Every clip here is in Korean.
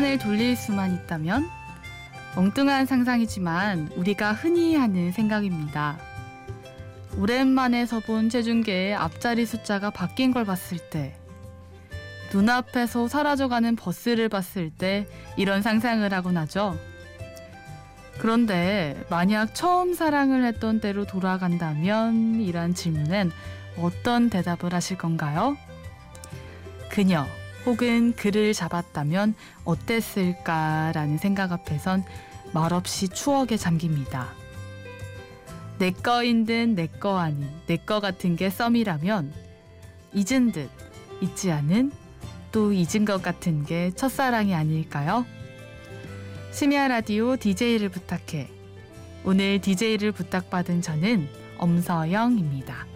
시간을 돌릴 수만 있다면 엉뚱한 상상이지만 우리가 흔히 하는 생각입니다. 오랜만에 서본 체중계의 앞자리 숫자가 바뀐 걸 봤을 때, 눈앞에서 사라져가는 버스를 봤을 때 이런 상상을 하곤 하죠. 그런데 만약 처음 사랑을 했던 때로 돌아간다면 이란 질문엔 어떤 대답을 하실 건가요? 그녀 혹은 그를 잡았다면 어땠을까라는 생각 앞에선 말없이 추억에 잠깁니다. 내 거인 듯 내 거 아닌 내 거 같은 게 썸이라면 잊은 듯 잊지 않은 또 잊은 것 같은 게 첫사랑이 아닐까요? 심야 라디오 DJ를 부탁해. 오늘 DJ를 부탁받은 저는 엄서영입니다.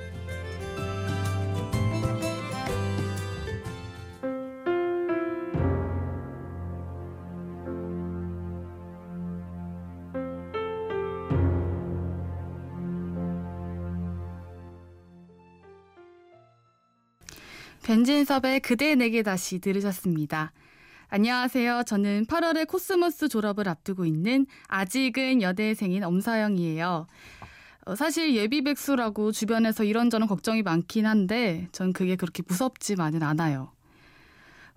변진섭의 그대 내게 다시 들으셨습니다. 안녕하세요. 저는 8월에 코스모스 졸업을 앞두고 있는 아직은 여대생인 엄서영이에요. 어, 사실 예비 백수라고 주변에서 이런저런 걱정이 많긴 한데 전 그게 그렇게 무섭지만은 않아요.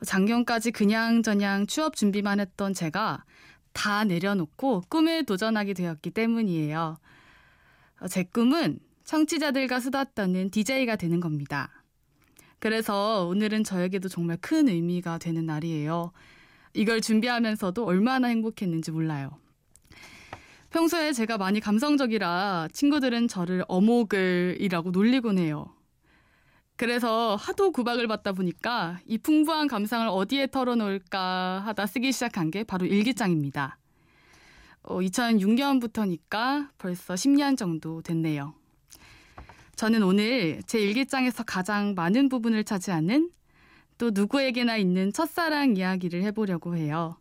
작년까지 그냥저냥 취업 준비만 했던 제가 다 내려놓고 꿈에 도전하게 되었기 때문이에요. 어, 제 꿈은 청취자들과 수다 떠는 DJ가 되는 겁니다. 그래서 오늘은 저에게도 정말 큰 의미가 되는 날이에요. 이걸 준비하면서도 얼마나 행복했는지 몰라요. 평소에 제가 많이 감성적이라 친구들은 저를 어목을이라고 놀리곤 해요. 그래서 하도 구박을 받다 보니까 이 풍부한 감상을 어디에 털어놓을까 하다 쓰기 시작한 게 바로 일기장입니다. 어, 2006년부터니까 벌써 10년 정도 됐네요. 저는 오늘 제 일기장에서 가장 많은 부분을 차지하는 또 누구에게나 있는 첫사랑 이야기를 해보려고 해요.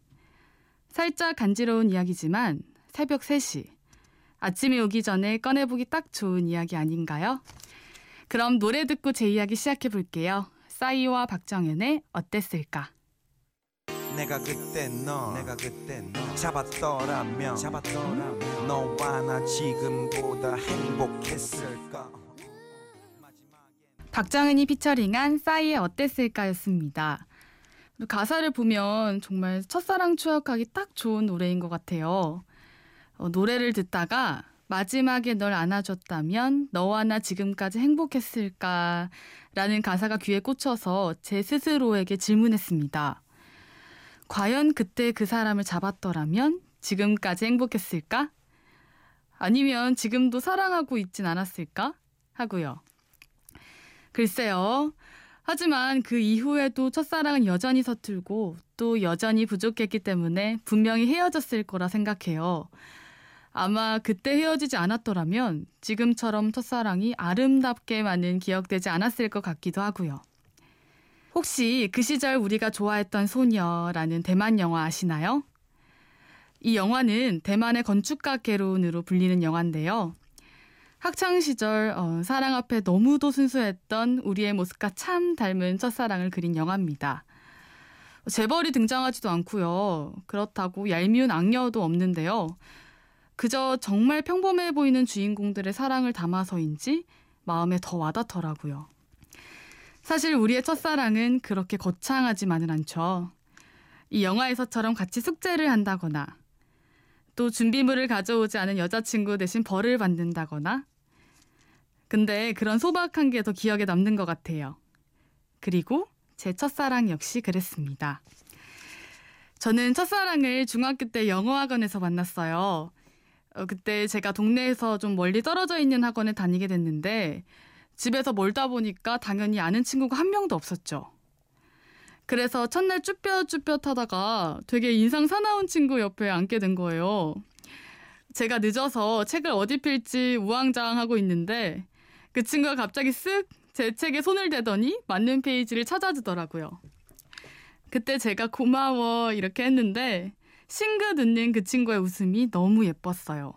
살짝 간지러운 이야기지만 새벽 3시. 아침이 오기 전에 꺼내보기 딱 좋은 이야기 아닌가요? 그럼 노래 듣고 제 이야기 시작해 볼게요. 싸이와 박정현의 어땠을까? 내가 그때 너 내가 그때 너 잡았더라면 잡았더라면 너와 나 지금보다 행복했을까? 박정은이 피처링한 싸이의 어땠을까였습니다. 가사를 보면 정말 첫사랑 추억하기 딱 좋은 노래인 것 같아요. 어, 노래를 듣다가 마지막에 널 안아줬다면 너와 나 지금까지 행복했을까? 라는 가사가 귀에 꽂혀서 제 스스로에게 질문했습니다. 과연 그때 그 사람을 잡았더라면 지금까지 행복했을까? 아니면 지금도 사랑하고 있진 않았을까? 하고요. 글쎄요. 하지만 그 이후에도 첫사랑은 여전히 서툴고 또 여전히 부족했기 때문에 분명히 헤어졌을 거라 생각해요. 아마 그때 헤어지지 않았더라면 지금처럼 첫사랑이 아름답게 많은 기억되지 않았을 것 같기도 하고요. 혹시 그 시절 우리가 좋아했던 소녀라는 대만 영화 아시나요? 이 영화는 대만의 건축가 개론으로 불리는 영화인데요. 학창 시절 어, 사랑 앞에 너무도 순수했던 우리의 모습과 참 닮은 첫사랑을 그린 영화입니다. 재벌이 등장하지도 않고요. 그렇다고 얄미운 악녀도 없는데요. 그저 정말 평범해 보이는 주인공들의 사랑을 담아서인지 마음에 더 와닿더라고요. 사실 우리의 첫사랑은 그렇게 거창하지만은 않죠. 이 영화에서처럼 같이 숙제를 한다거나 또 준비물을 가져오지 않은 여자친구 대신 벌을 받는다거나. 근데 그런 소박한 게 더 기억에 남는 것 같아요. 그리고 제 첫사랑 역시 그랬습니다. 저는 첫사랑을 중학교 때 영어학원에서 만났어요. 어, 그때 제가 동네에서 좀 멀리 떨어져 있는 학원에 다니게 됐는데 집에서 멀다 보니까 당연히 아는 친구가 한 명도 없었죠. 그래서 첫날 쭈뼛쭈뼛 하다가 되게 인상 사나운 친구 옆에 앉게 된 거예요. 제가 늦어서 책을 어디 필지 우왕좌왕하고 있는데 그 친구가 갑자기 쓱 제 책에 손을 대더니 맞는 페이지를 찾아주더라고요. 그때 제가 고마워 이렇게 했는데 싱긋 웃는 그 친구의 웃음이 너무 예뻤어요.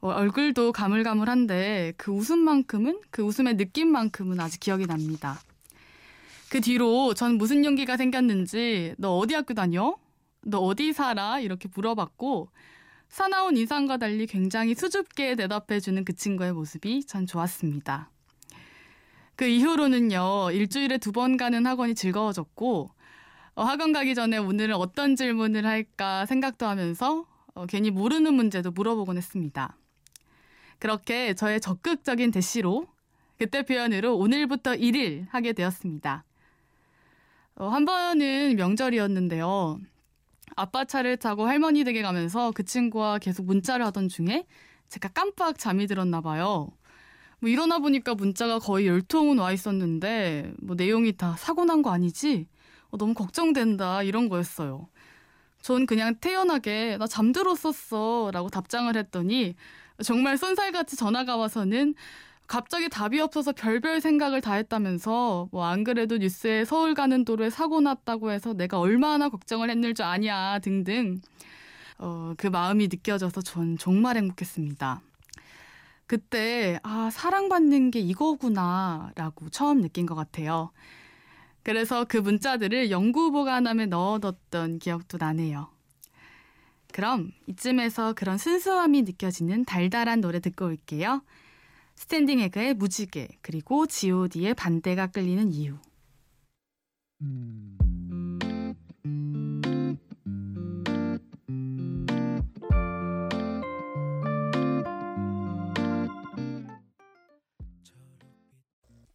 어, 얼굴도 가물가물한데 그 웃음만큼은 그 웃음의 느낌만큼은 아직 기억이 납니다. 그 뒤로 전 무슨 용기가 생겼는지 너 어디 학교 다녀? 너 어디 살아? 이렇게 물어봤고 사나운 인상과 달리 굉장히 수줍게 대답해주는 그 친구의 모습이 전 좋았습니다. 그 이후로는요, 일주일에 두 번 가는 학원이 즐거워졌고, 어, 학원 가기 전에 오늘은 어떤 질문을 할까 생각도 하면서 어, 괜히 모르는 문제도 물어보곤 했습니다. 그렇게 저의 적극적인 대시로 그때 표현으로 오늘부터 1일 하게 되었습니다. 어, 한 번은 명절이었는데요. 아빠 차를 타고 할머니 댁에 가면서 그 친구와 계속 문자를 하던 중에 제가 깜빡 잠이 들었나 봐요. 뭐 일어나 보니까 문자가 거의 열통은 와 있었는데 뭐 내용이 다 사고 난 거 아니지? 어, 너무 걱정된다 이런 거였어요. 전 그냥 태연하게 나 잠들었었어 라고 답장을 했더니 정말 쏜살같이 전화가 와서는 갑자기 답이 없어서 별별 생각을 다 했다면서 뭐 안 그래도 뉴스에 서울 가는 도로에 사고 났다고 해서 내가 얼마나 걱정을 했는 줄 아냐 등등 어, 그 마음이 느껴져서 전 정말 행복했습니다. 그때 아 사랑받는 게 이거구나라고 처음 느낀 것 같아요. 그래서 그 문자들을 연구 보관함에 넣어뒀던 기억도 나네요. 그럼 이쯤에서 그런 순수함이 느껴지는 달달한 노래 듣고 올게요. 스탠딩 에그의 무지개 그리고 G.O.D의 반대가 끌리는 이유. 음.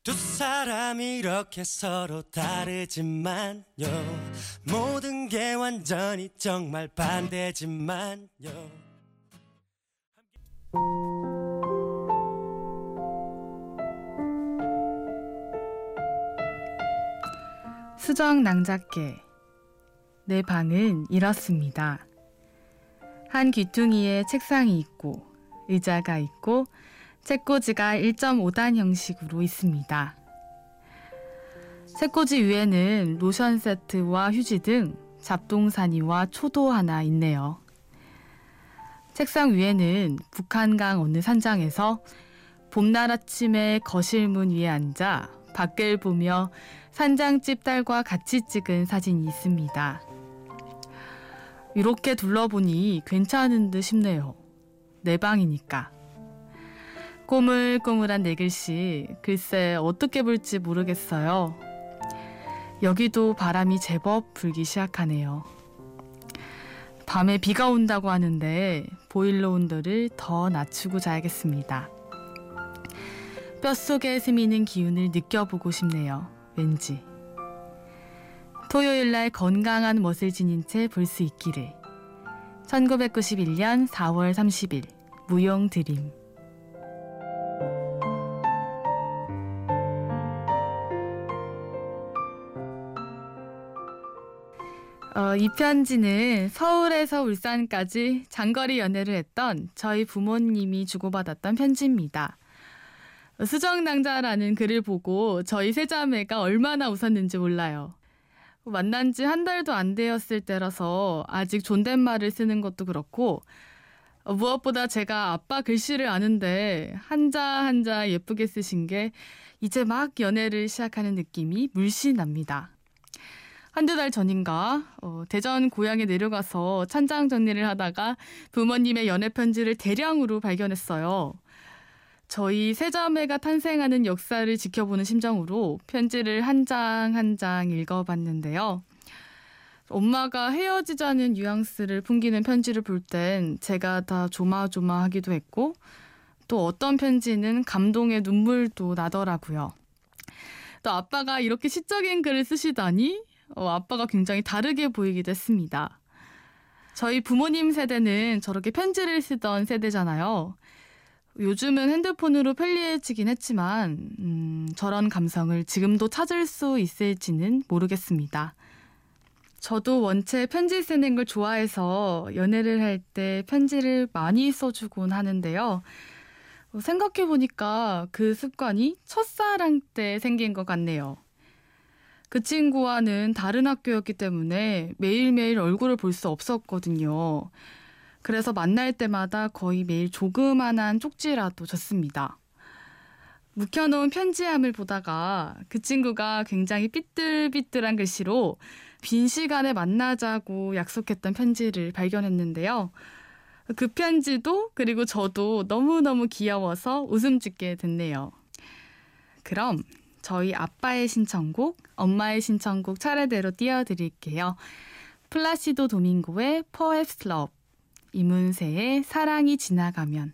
두 사람이 이렇게 서로 다르지만요 모든 게 완전히 정말 반대지만요 수정 낭작계 내 방은 이렇습니다. 한 귀퉁이에 책상이 있고 의자가 있고 책꽂이가 1.5단 형식으로 있습니다. 책꽂이 위에는 로션 세트와 휴지 등 잡동사니와 초도 하나 있네요. 책상 위에는 북한강 어느 산장에서 봄날 아침에 거실 문 위에 앉아 밖을 보며 산장집 딸과 같이 찍은 사진이 있습니다. 이렇게 둘러보니 괜찮은 듯 싶네요. 내 방이니까. 꼬물꼬물한 네 글씨, 글쎄 어떻게 볼지 모르겠어요. 여기도 바람이 제법 불기 시작하네요. 밤에 비가 온다고 하는데 보일러 온도를 더 낮추고 자야겠습니다. 뼛속에 스미는 기운을 느껴보고 싶네요. 왠지. 토요일 날 건강한 멋을 지닌 채 볼 수 있기를. 1991년 4월 30일 무용 드림 어, 이 편지는 서울에서 울산까지 장거리 연애를 했던 저희 부모님이 주고받았던 편지입니다. 수정낭자라는 글을 보고 저희 세자매가 얼마나 웃었는지 몰라요. 만난 지 한 달도 안 되었을 때라서 아직 존댓말을 쓰는 것도 그렇고 어, 무엇보다 제가 아빠 글씨를 아는데 한자 한자 예쁘게 쓰신 게 이제 막 연애를 시작하는 느낌이 물씬 납니다. 한두 달 전인가 어, 대전 고향에 내려가서 찬장 정리를 하다가 부모님의 연애 편지를 대량으로 발견했어요. 저희 세자매가 탄생하는 역사를 지켜보는 심정으로 편지를 한 장 한 장 읽어봤는데요. 엄마가 헤어지자는 뉘앙스를 풍기는 편지를 볼 땐 제가 다 조마조마하기도 했고 또 어떤 편지는 감동의 눈물도 나더라고요. 또 아빠가 이렇게 시적인 글을 쓰시다니 어, 아빠가 굉장히 다르게 보이기도 했습니다. 저희 부모님 세대는 저렇게 편지를 쓰던 세대잖아요. 요즘은 핸드폰으로 편리해지긴 했지만, 음, 저런 감성을 지금도 찾을 수 있을지는 모르겠습니다. 저도 원체 편지 쓰는 걸 좋아해서 연애를 할 때 편지를 많이 써주곤 하는데요. 생각해보니까 그 습관이 첫사랑 때 생긴 것 같네요. 그 친구와는 다른 학교였기 때문에 매일매일 얼굴을 볼 수 없었거든요. 그래서 만날 때마다 거의 매일 조그만한 쪽지라도 줬습니다. 묵혀놓은 편지함을 보다가 그 친구가 굉장히 삐뚤삐뚤한 글씨로 빈 시간에 만나자고 약속했던 편지를 발견했는데요. 그 편지도 그리고 저도 너무너무 귀여워서 웃음 짓게 됐네요. 그럼 저희 아빠의 신청곡, 엄마의 신청곡 차례대로 띄워드릴게요. 플라시도 도밍고의 Perhaps 이문세의 사랑이 지나가면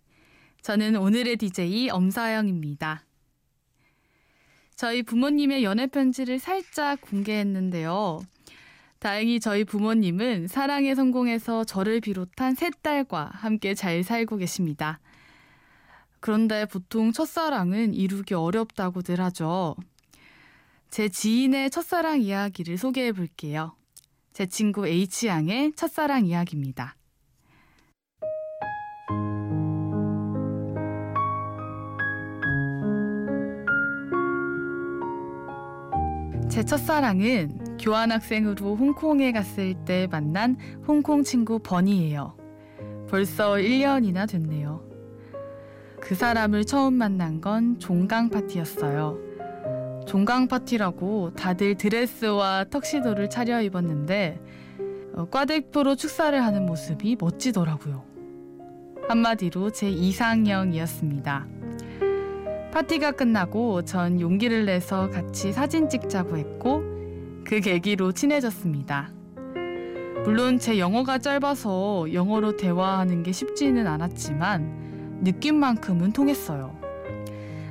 저는 오늘의 DJ 엄사영입니다. 저희 부모님의 연애 편지를 살짝 공개했는데요. 다행히 저희 부모님은 사랑에 성공해서 저를 비롯한 세 딸과 함께 잘 살고 계십니다. 그런데 보통 첫사랑은 이루기 어렵다고들 하죠. 제 지인의 첫사랑 이야기를 소개해 볼게요. 제 친구 H양의 첫사랑 이야기입니다. 제 첫사랑은 교환학생으로 홍콩에 갔을 때 만난 홍콩 친구 버니예요. 벌써 1년이나 됐네요. 그 사람을 처음 만난 건 종강 파티였어요. 종강 파티라고 다들 드레스와 턱시도를 차려 입었는데 어, 과대표로 축사를 하는 모습이 멋지더라고요. 한마디로 제 이상형이었습니다. 파티가 끝나고 전 용기를 내서 같이 사진 찍자고 했고 그 계기로 친해졌습니다. 물론 제 영어가 짧아서 영어로 대화하는 게 쉽지는 않았지만 느낌만큼은 통했어요.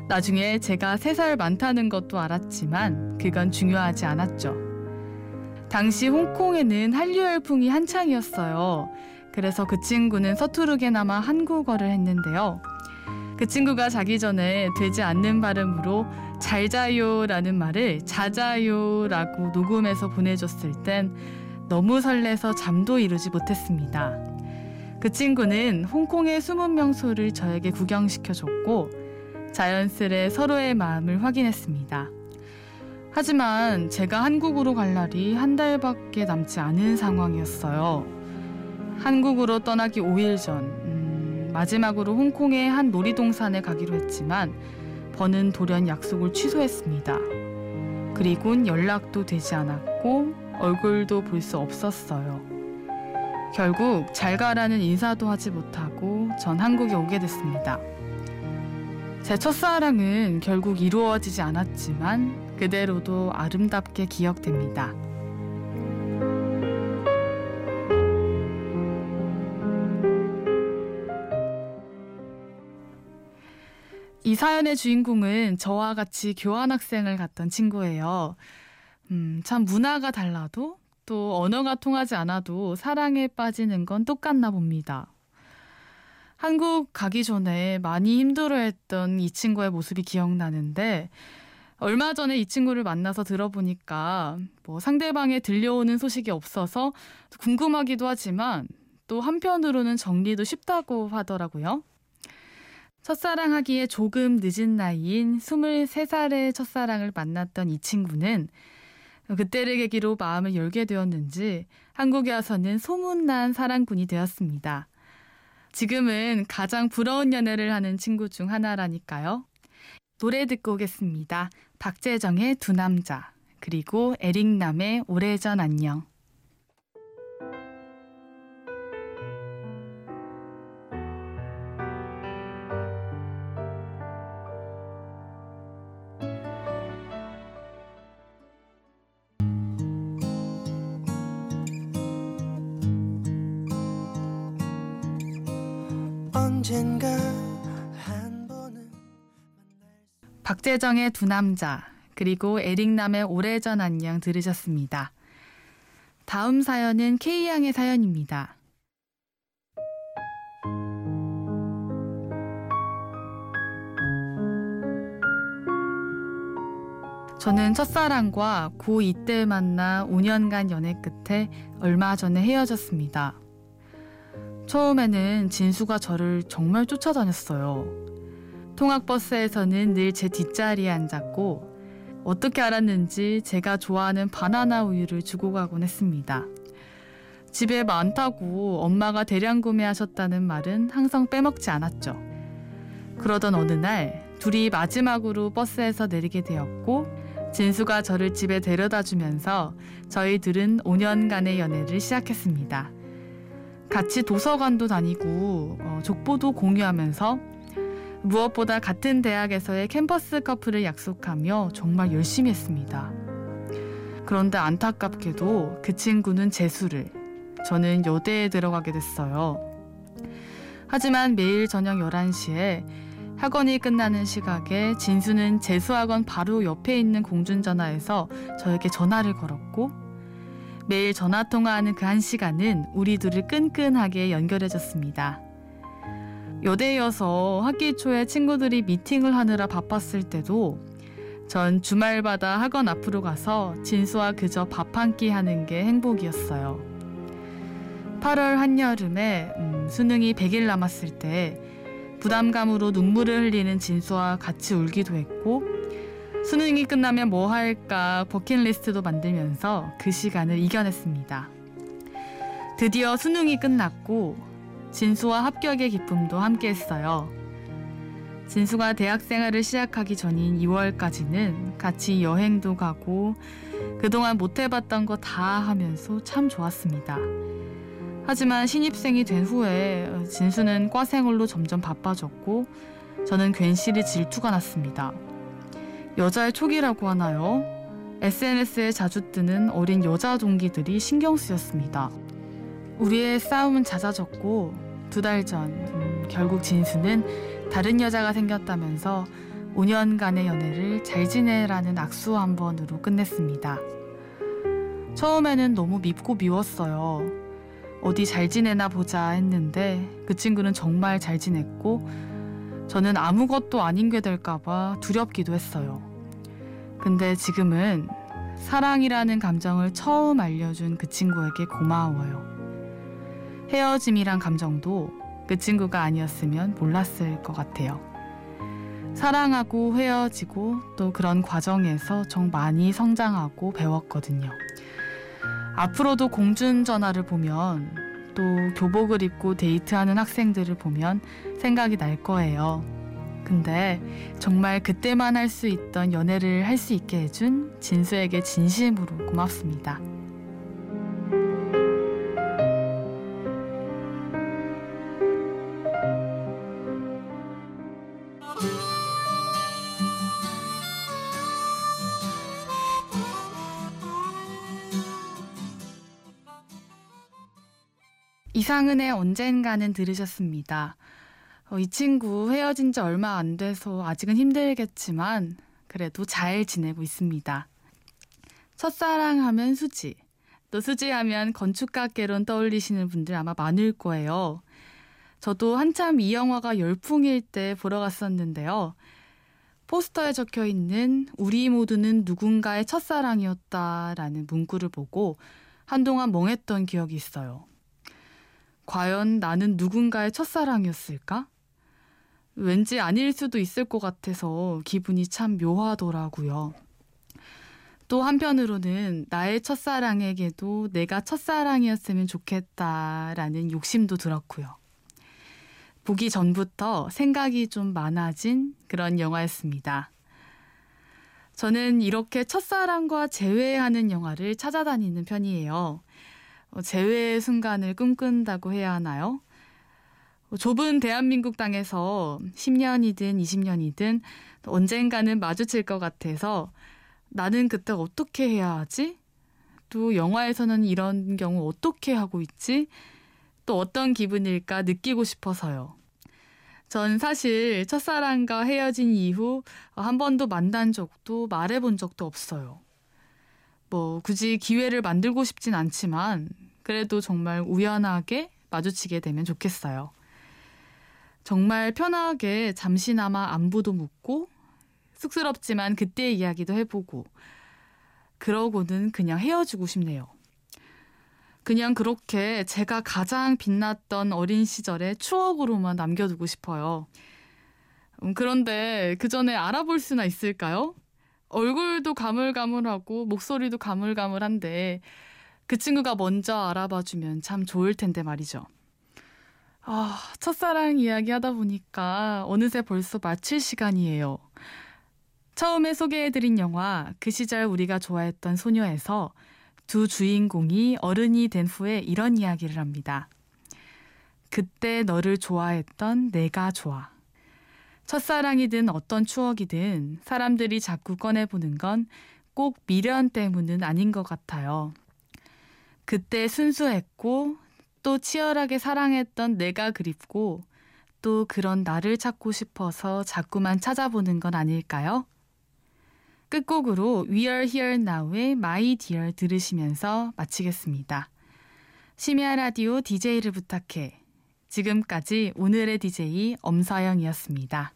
나중에 제가 3살 많다는 것도 알았지만 그건 중요하지 않았죠. 당시 홍콩에는 한류 열풍이 한창이었어요. 그래서 그 친구는 서투르게나마 한국어를 했는데요. 그 친구가 자기 전에 되지 않는 발음으로 잘 자요라는 말을 자자요라고 녹음해서 보내줬을 땐 너무 설레서 잠도 이루지 못했습니다. 그 친구는 홍콩의 숨은 명소를 저에게 구경시켜줬고 자연스레 서로의 마음을 확인했습니다. 하지만 제가 한국으로 갈 날이 한 달밖에 남지 않은 상황이었어요. 한국으로 떠나기 5일 전, 마지막으로 홍콩의 한 놀이동산에 가기로 했지만 버는 돌연 약속을 취소했습니다. 그리곤 연락도 되지 않았고 얼굴도 볼 수 없었어요. 결국 잘 가라는 인사도 하지 못하고 전 한국에 오게 됐습니다. 제 첫사랑은 결국 이루어지지 않았지만 그대로도 아름답게 기억됩니다. 이 사연의 주인공은 저와 같이 교환학생을 갔던 친구예요. 음, 참 문화가 달라도 또 언어가 통하지 않아도 사랑에 빠지는 건 똑같나 봅니다. 한국 가기 전에 많이 힘들어했던 이 친구의 모습이 기억나는데 얼마 전에 이 친구를 만나서 들어보니까 뭐 상대방에 들려오는 소식이 없어서 궁금하기도 하지만 또 한편으로는 정리도 쉽다고 하더라고요. 첫사랑하기에 조금 늦은 나이인 23살의 첫사랑을 만났던 이 친구는 그때를 계기로 마음을 열게 되었는지 한국에 와서는 소문난 사랑꾼이 되었습니다. 지금은 가장 부러운 연애를 하는 친구 중 하나라니까요. 노래 듣고 오겠습니다. 박재정의 두 남자, 그리고 에릭남의 오래전 안녕. 박재정의 두 남자 그리고 에릭남의 오래전 안녕 들으셨습니다. 다음 사연은 K양의 사연입니다. 저는 첫사랑과 고2 때 만나 5년간 연애 끝에 얼마 전에 헤어졌습니다. 처음에는 진수가 저를 정말 쫓아다녔어요. 통학버스에서는 늘 제 뒷자리에 앉았고 어떻게 알았는지 제가 좋아하는 바나나 우유를 주고 가곤 했습니다. 집에 많다고 엄마가 대량 구매하셨다는 말은 항상 빼먹지 않았죠. 그러던 어느 날 둘이 마지막으로 버스에서 내리게 되었고 진수가 저를 집에 데려다 주면서 저희들은 5년간의 연애를 시작했습니다. 같이 도서관도 다니고 어, 족보도 공유하면서 무엇보다 같은 대학에서의 캠퍼스 커플을 약속하며 정말 열심히 했습니다. 그런데 안타깝게도 그 친구는 재수를, 저는 여대에 들어가게 됐어요. 하지만 매일 저녁 11시에 학원이 끝나는 시각에 진수는 재수학원 바로 옆에 있는 공중전화에서 저에게 전화를 걸었고 매일 전화 통화하는 그 한 시간은 우리 둘을 끈끈하게 연결해줬습니다. 여대여서 학기 초에 친구들이 미팅을 하느라 바빴을 때도 전 주말마다 학원 앞으로 가서 진수와 그저 밥 한 끼 하는 게 행복이었어요. 8월 한여름에 음, 수능이 100일 남았을 때 부담감으로 눈물을 흘리는 진수와 같이 울기도 했고 수능이 끝나면 뭐 할까 버킷리스트도 만들면서 그 시간을 이겨냈습니다. 드디어 수능이 끝났고 진수와 합격의 기쁨도 함께 했어요. 진수가 대학 생활을 시작하기 전인 2월까지는 같이 여행도 가고 그동안 못 해봤던 거 다 하면서 참 좋았습니다. 하지만 신입생이 된 후에 진수는 과생활로 점점 바빠졌고 저는 괜시리 질투가 났습니다. 여자의 촉이라고 하나요? SNS에 자주 뜨는 어린 여자 동기들이 신경 쓰였습니다. 우리의 싸움은 잦아졌고 두 달 전, 음, 결국 진수는 다른 여자가 생겼다면서 5년간의 연애를 잘 지내라는 악수 한 번으로 끝냈습니다. 처음에는 너무 밉고 미웠어요. 어디 잘 지내나 보자 했는데 그 친구는 정말 잘 지냈고 저는 아무것도 아닌 게 될까봐 두렵기도 했어요. 근데 지금은 사랑이라는 감정을 처음 알려준 그 친구에게 고마워요. 헤어짐이란 감정도 그 친구가 아니었으면 몰랐을 것 같아요. 사랑하고 헤어지고 또 그런 과정에서 정 많이 성장하고 배웠거든요. 앞으로도 공중전화를 보면 또 교복을 입고 데이트하는 학생들을 보면 생각이 날 거예요. 근데 정말 그때만 할 수 있던 연애를 할 수 있게 해준 진수에게 진심으로 고맙습니다. 이상은의 언젠가는 들으셨습니다. 어, 이 친구 헤어진 지 얼마 안 돼서 아직은 힘들겠지만 그래도 잘 지내고 있습니다. 첫사랑 하면 수지. 또 수지 하면 건축가개론 떠올리시는 분들 아마 많을 거예요. 저도 한참 이 영화가 열풍일 때 보러 갔었는데요. 포스터에 적혀 있는 우리 모두는 누군가의 첫사랑이었다라는 문구를 보고 한동안 멍했던 기억이 있어요. 과연 나는 누군가의 첫사랑이었을까? 왠지 아닐 수도 있을 것 같아서 기분이 참 묘하더라고요. 또 한편으로는 나의 첫사랑에게도 내가 첫사랑이었으면 좋겠다라는 욕심도 들었고요. 보기 전부터 생각이 좀 많아진 그런 영화였습니다. 저는 이렇게 첫사랑과 재회하는 영화를 찾아다니는 편이에요. 어, 재회의 순간을 꿈꾼다고 해야 하나요? 어, 좁은 대한민국 땅에서 10년이든 20년이든 언젠가는 마주칠 것 같아서 나는 그때 어떻게 해야 하지? 또 영화에서는 이런 경우 어떻게 하고 있지? 또 어떤 기분일까 느끼고 싶어서요. 전 사실 첫사랑과 헤어진 이후 한 번도 만난 적도 말해본 적도 없어요. 뭐 굳이 기회를 만들고 싶진 않지만 그래도 정말 우연하게 마주치게 되면 좋겠어요. 정말 편하게 잠시나마 안부도 묻고 쑥스럽지만 그때의 이야기도 해보고 그러고는 그냥 헤어지고 싶네요. 그냥 그렇게 제가 가장 빛났던 어린 시절의 추억으로만 남겨두고 싶어요. 음, 그런데 그 전에 알아볼 수나 있을까요? 얼굴도 가물가물하고 목소리도 가물가물한데 그 친구가 먼저 알아봐주면 참 좋을 텐데 말이죠. 아, 첫사랑 이야기 하다 보니까 어느새 벌써 마칠 시간이에요. 처음에 소개해드린 영화 그 시절 우리가 좋아했던 소녀에서 두 주인공이 어른이 된 후에 이런 이야기를 합니다. 그때 너를 좋아했던 내가 좋아. 첫사랑이든 어떤 추억이든 사람들이 자꾸 꺼내보는 건 꼭 미련 때문은 아닌 것 같아요. 그때 순수했고 또 치열하게 사랑했던 내가 그립고 또 그런 나를 찾고 싶어서 자꾸만 찾아보는 건 아닐까요? 끝곡으로 We Are Here Now의 My Dear 들으시면서 마치겠습니다. 심야 라디오 DJ를 부탁해. 지금까지 오늘의 DJ 엄서영이었습니다.